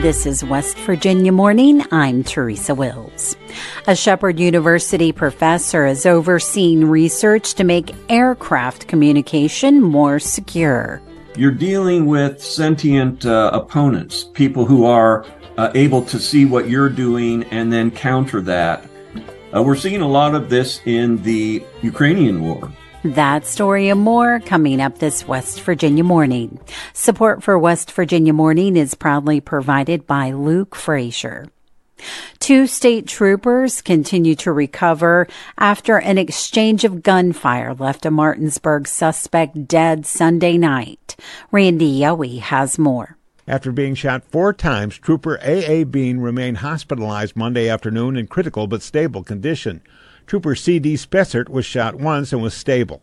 This is West Virginia Morning. I'm Teresa Wills. A Shepherd University professor is overseeing research to make aircraft communication more secure. You're dealing with sentient uh, opponents, people who are uh, able to see what you're doing and then counter that. Uh, we're seeing a lot of this in the Ukrainian war. That story and more coming up this West Virginia morning. Support for West Virginia morning is proudly provided by Luke Frazier. Two state troopers continue to recover after an exchange of gunfire left a Martinsburg suspect dead Sunday night. Randy Yohe has more. After being shot four times, Trooper A.A. Bean remained hospitalized Monday afternoon in critical but stable condition. Trooper C.D. Spessert was shot once and was stable.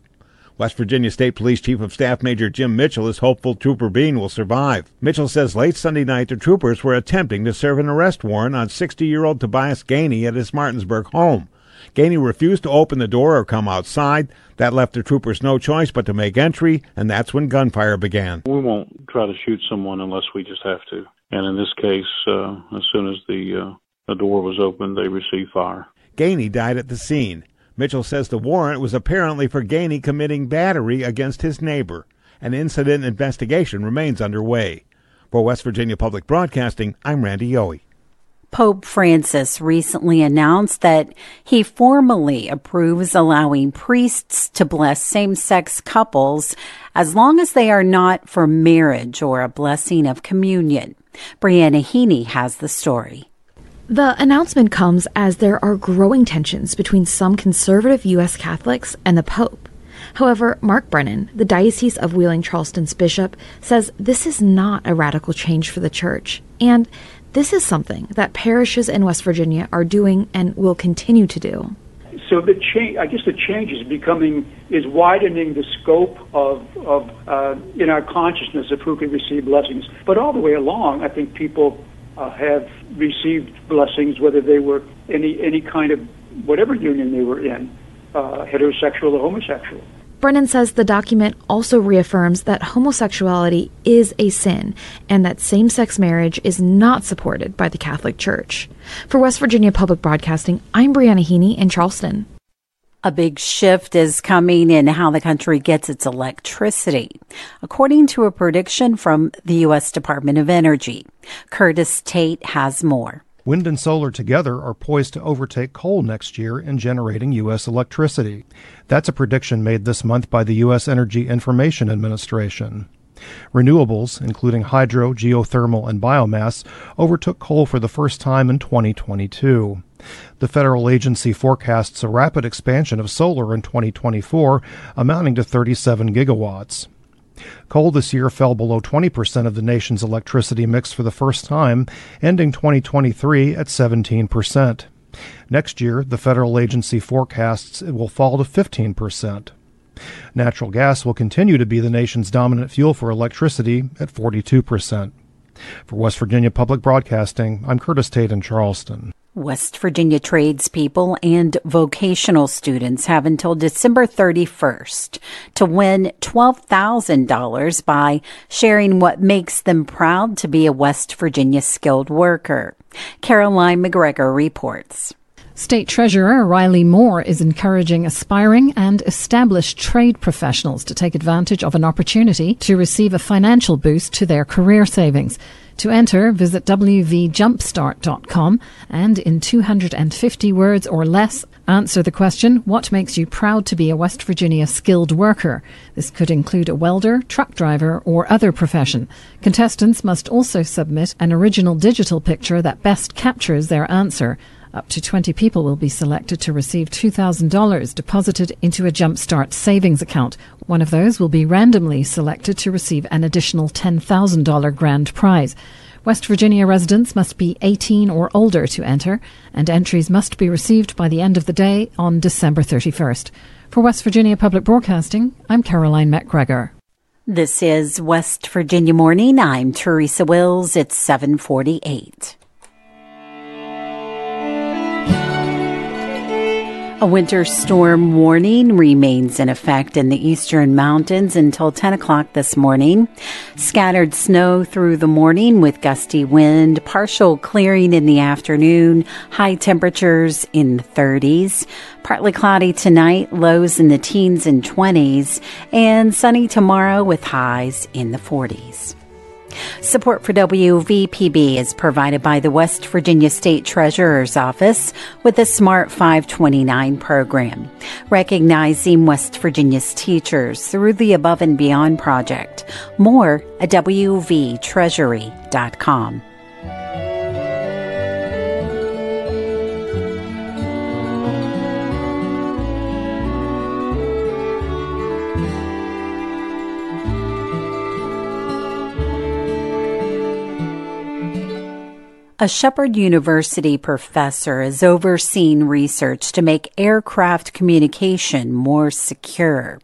West Virginia State Police Chief of Staff Major Jim Mitchell is hopeful Trooper Bean will survive. Mitchell says late Sunday night the troopers were attempting to serve an arrest warrant on 60 year old Tobias Gainey at his Martinsburg home. Gainey refused to open the door or come outside. That left the troopers no choice but to make entry, and that's when gunfire began. We won't try to shoot someone unless we just have to. And in this case, uh, as soon as the, uh, the door was opened, they received fire. Gainey died at the scene. Mitchell says the warrant was apparently for Gainey committing battery against his neighbor. An incident investigation remains underway. For West Virginia Public Broadcasting, I'm Randy Yohe. Pope Francis recently announced that he formally approves allowing priests to bless same sex couples as long as they are not for marriage or a blessing of communion. Brianna Heaney has the story. The announcement comes as there are growing tensions between some conservative U.S. Catholics and the Pope. However, Mark Brennan, the Diocese of Wheeling Charleston's bishop, says this is not a radical change for the church, and this is something that parishes in West Virginia are doing and will continue to do. So the change, I guess, the change is becoming is widening the scope of of uh, in our consciousness of who can receive blessings. But all the way along, I think people uh, have received blessings, whether they were any any kind of whatever union they were in, uh, heterosexual or homosexual. Brennan says the document also reaffirms that homosexuality is a sin and that same sex marriage is not supported by the Catholic Church. For West Virginia Public Broadcasting, I'm Brianna Heaney in Charleston. A big shift is coming in how the country gets its electricity, according to a prediction from the U.S. Department of Energy. Curtis Tate has more. Wind and solar together are poised to overtake coal next year in generating U.S. electricity. That's a prediction made this month by the U.S. Energy Information Administration. Renewables, including hydro, geothermal, and biomass, overtook coal for the first time in 2022. The federal agency forecasts a rapid expansion of solar in 2024, amounting to 37 gigawatts. Coal this year fell below 20% of the nation's electricity mix for the first time, ending 2023 at 17%. Next year, the federal agency forecasts it will fall to 15%. Natural gas will continue to be the nation's dominant fuel for electricity at 42%. For West Virginia Public Broadcasting, I'm Curtis Tate in Charleston. West Virginia tradespeople and vocational students have until December 31st to win $12,000 by sharing what makes them proud to be a West Virginia skilled worker. Caroline MacGregor reports. State Treasurer Riley Moore is encouraging aspiring and established trade professionals to take advantage of an opportunity to receive a financial boost to their career savings. To enter, visit wvjumpstart.com and in 250 words or less, answer the question, What makes you proud to be a West Virginia skilled worker? This could include a welder, truck driver, or other profession. Contestants must also submit an original digital picture that best captures their answer. Up to 20 people will be selected to receive $2,000 deposited into a Jumpstart savings account. One of those will be randomly selected to receive an additional $10,000 grand prize. West Virginia residents must be 18 or older to enter, and entries must be received by the end of the day on December 31st. For West Virginia Public Broadcasting, I'm Caroline MacGregor. This is West Virginia Morning. I'm Teresa Wills. It's 748. A winter storm warning remains in effect in the eastern mountains until 10 o'clock this morning. Scattered snow through the morning with gusty wind, partial clearing in the afternoon, high temperatures in the 30s. Partly cloudy tonight, lows in the teens and 20s, and sunny tomorrow with highs in the 40s. Support for WVPB is provided by the West Virginia State Treasurer's Office with the Smart 529 program, recognizing West Virginia's teachers through the Above and Beyond project. More at WVTreasury.com. A Shepherd University professor is overseeing research to make aircraft communication more secure.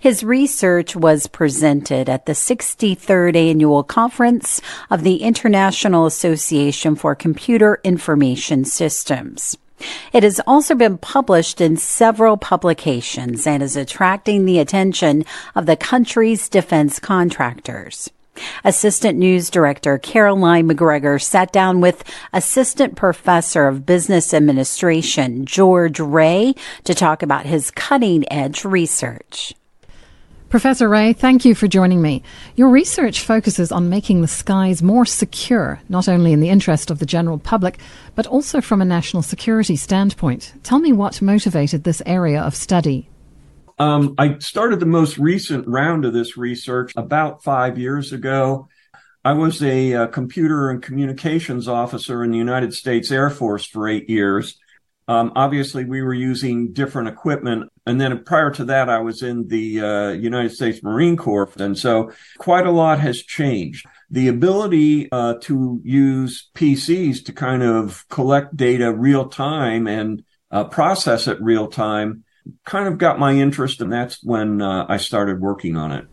His research was presented at the 63rd annual conference of the International Association for Computer Information Systems. It has also been published in several publications and is attracting the attention of the country's defense contractors. Assistant News Director Caroline MacGregor sat down with Assistant Professor of Business Administration George Ray to talk about his cutting edge research. Professor Ray, thank you for joining me. Your research focuses on making the skies more secure, not only in the interest of the general public, but also from a national security standpoint. Tell me what motivated this area of study. Um, I started the most recent round of this research about five years ago. I was a, a, uh, computer and communications officer in the United States Air Force for eight years. Um, obviously, we were using different equipment. And then prior to that, I was in the uh, United States Marine Corps. And so quite a lot has changed. The ability uh, to use PCs to kind of collect data real time and uh, process it real time kind of got my interest, and that's when uh, I started working on it.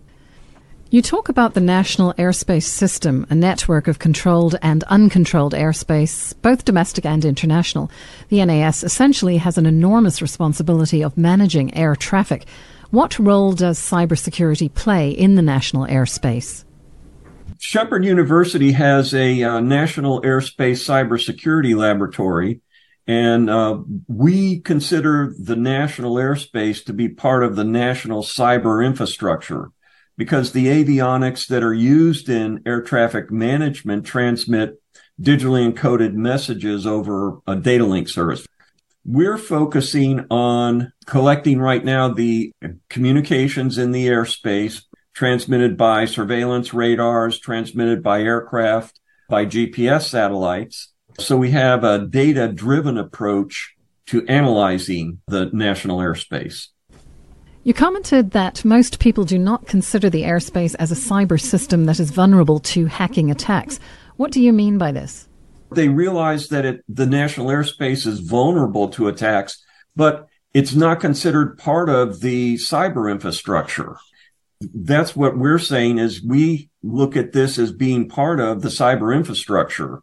You talk about the National Airspace System, a network of controlled and uncontrolled airspace, both domestic and international. The NAS essentially has an enormous responsibility of managing air traffic. What role does cybersecurity play in the national airspace? Shepherd University has a uh, national airspace cybersecurity laboratory and uh, we consider the national airspace to be part of the national cyber infrastructure because the avionics that are used in air traffic management transmit digitally encoded messages over a data link service. We're focusing on collecting right now the communications in the airspace transmitted by surveillance radars, transmitted by aircraft, by GPS satellites so we have a data driven approach to analyzing the national airspace. You commented that most people do not consider the airspace as a cyber system that is vulnerable to hacking attacks. What do you mean by this? They realize that it, the national airspace is vulnerable to attacks, but it's not considered part of the cyber infrastructure. That's what we're saying is we look at this as being part of the cyber infrastructure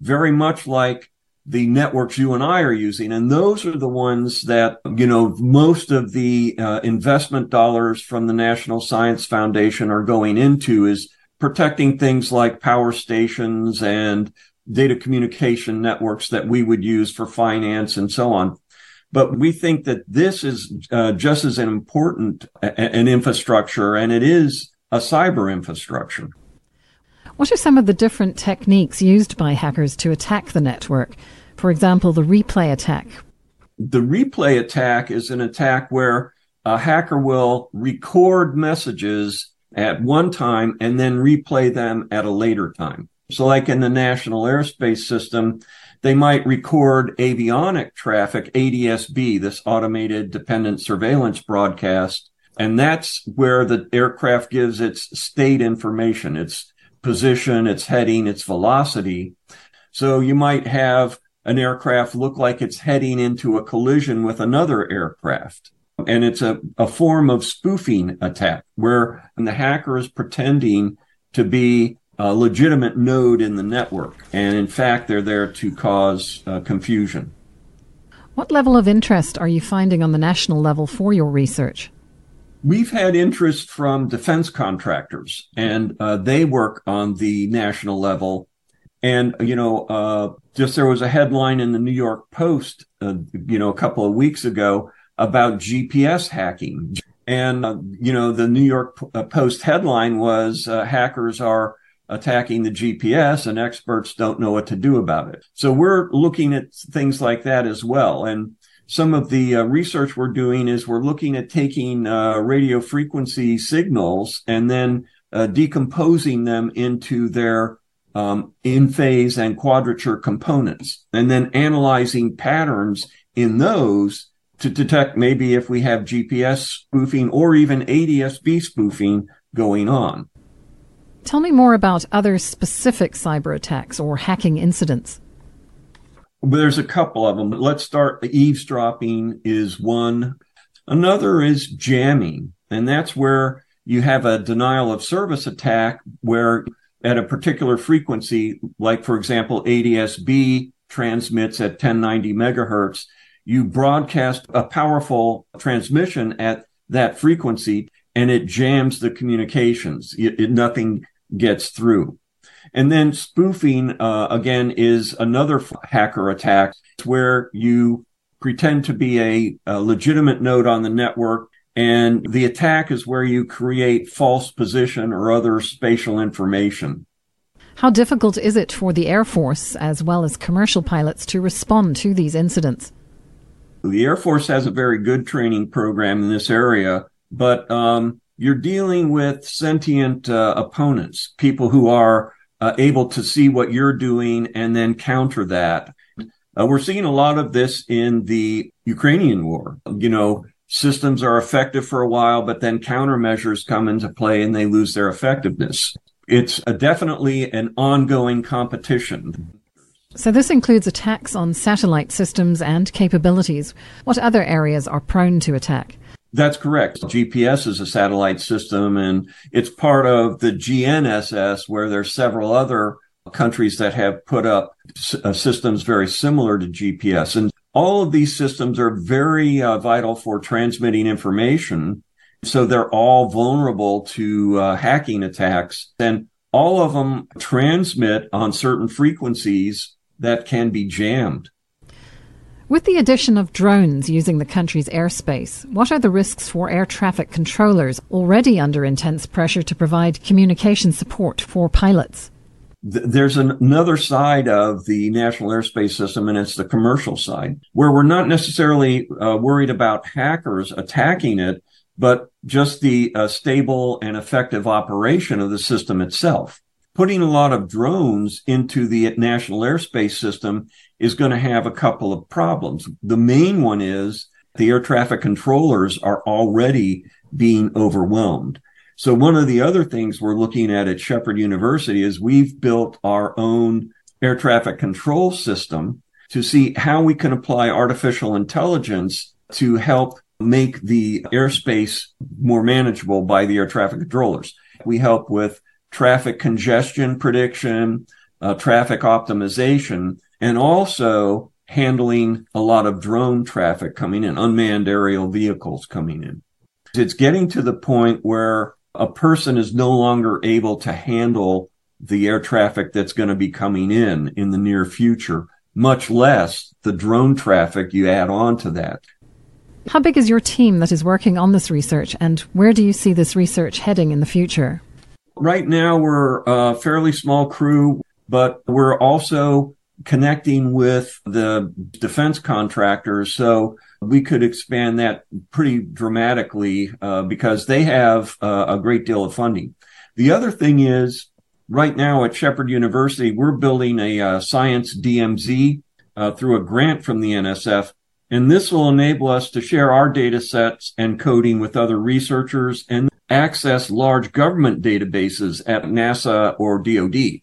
very much like the networks you and I are using. And those are the ones that, you know, most of the uh, investment dollars from the National Science Foundation are going into is protecting things like power stations and data communication networks that we would use for finance and so on. But we think that this is uh, just as important an infrastructure and it is a cyber infrastructure. What are some of the different techniques used by hackers to attack the network? For example, the replay attack. The replay attack is an attack where a hacker will record messages at one time and then replay them at a later time. So, like in the National Airspace System, they might record avionic traffic, ADSB, this automated dependent surveillance broadcast. And that's where the aircraft gives its state information. It's position, its heading, its velocity. So you might have an aircraft look like it's heading into a collision with another aircraft. And it's a, a form of spoofing attack where the hacker is pretending to be a legitimate node in the network. And in fact, they're there to cause uh, confusion. What level of interest are you finding on the national level for your research? We've had interest from defense contractors, and uh, they work on the national level. And, you know, uh, just there was a headline in the New York Post, uh, you know, a couple of weeks ago about GPS hacking. And, uh, you know, the New York uh, Post headline was uh, hackers are attacking the GPS and experts don't know what to do about it. So we're looking at things like that as well. And some of the uh, research we're doing is we're looking at taking uh, radio frequency signals and then uh, decomposing them into their um, in phase and quadrature components, and then analyzing patterns in those to detect maybe if we have GPS spoofing or even ADSB spoofing going on. Tell me more about other specific cyber attacks or hacking incidents. There's a couple of them. Let's start. Eavesdropping is one. Another is jamming. And that's where you have a denial of service attack where at a particular frequency, like for example, ADSB transmits at 1090 megahertz, you broadcast a powerful transmission at that frequency and it jams the communications. It, it, nothing gets through. And then spoofing, uh, again, is another hacker attack where you pretend to be a, a legitimate node on the network. And the attack is where you create false position or other spatial information. How difficult is it for the Air Force as well as commercial pilots to respond to these incidents? The Air Force has a very good training program in this area, but um, you're dealing with sentient uh, opponents, people who are uh, able to see what you're doing and then counter that. Uh, we're seeing a lot of this in the Ukrainian war. You know, systems are effective for a while, but then countermeasures come into play and they lose their effectiveness. It's definitely an ongoing competition. So, this includes attacks on satellite systems and capabilities. What other areas are prone to attack? That's correct. GPS is a satellite system and it's part of the GNSS where there's several other countries that have put up uh, systems very similar to GPS. And all of these systems are very uh, vital for transmitting information. So they're all vulnerable to uh, hacking attacks and all of them transmit on certain frequencies that can be jammed. With the addition of drones using the country's airspace, what are the risks for air traffic controllers already under intense pressure to provide communication support for pilots? There's an, another side of the national airspace system, and it's the commercial side, where we're not necessarily uh, worried about hackers attacking it, but just the uh, stable and effective operation of the system itself putting a lot of drones into the national airspace system is going to have a couple of problems. The main one is the air traffic controllers are already being overwhelmed. So one of the other things we're looking at at Shepherd University is we've built our own air traffic control system to see how we can apply artificial intelligence to help make the airspace more manageable by the air traffic controllers. We help with traffic congestion prediction, uh, traffic optimization, and also handling a lot of drone traffic coming in, unmanned aerial vehicles coming in. It's getting to the point where a person is no longer able to handle the air traffic that's going to be coming in in the near future, much less the drone traffic you add on to that. How big is your team that is working on this research, and where do you see this research heading in the future? Right now, we're a fairly small crew, but we're also connecting with the defense contractors. So we could expand that pretty dramatically uh, because they have uh, a great deal of funding. The other thing is, right now at Shepherd University, we're building a uh, science DMZ uh, through a grant from the NSF. And this will enable us to share our data sets and coding with other researchers and access large government databases at NASA or DoD.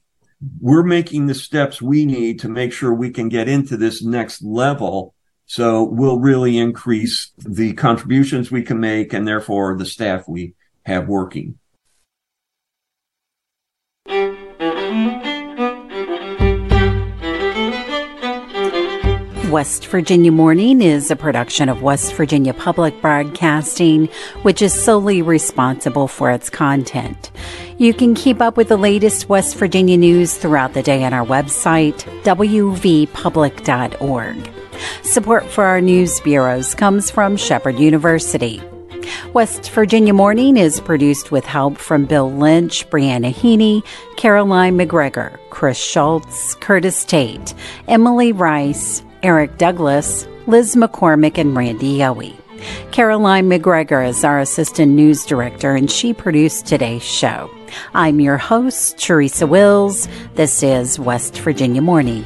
We're making the steps we need to make sure we can get into this next level. So we'll really increase the contributions we can make and therefore the staff we have working. West Virginia Morning is a production of West Virginia Public Broadcasting, which is solely responsible for its content. You can keep up with the latest West Virginia news throughout the day on our website, wvpublic.org. Support for our news bureaus comes from Shepherd University. West Virginia Morning is produced with help from Bill Lynch, Brianna Heaney, Caroline MacGregor, Chris Schultz, Curtis Tate, Emily Rice, Eric Douglas, Liz McCormick, and Randy Yohe. Caroline MacGregor is our assistant news director, and she produced today's show. I'm your host, Teresa Wills. This is West Virginia Morning.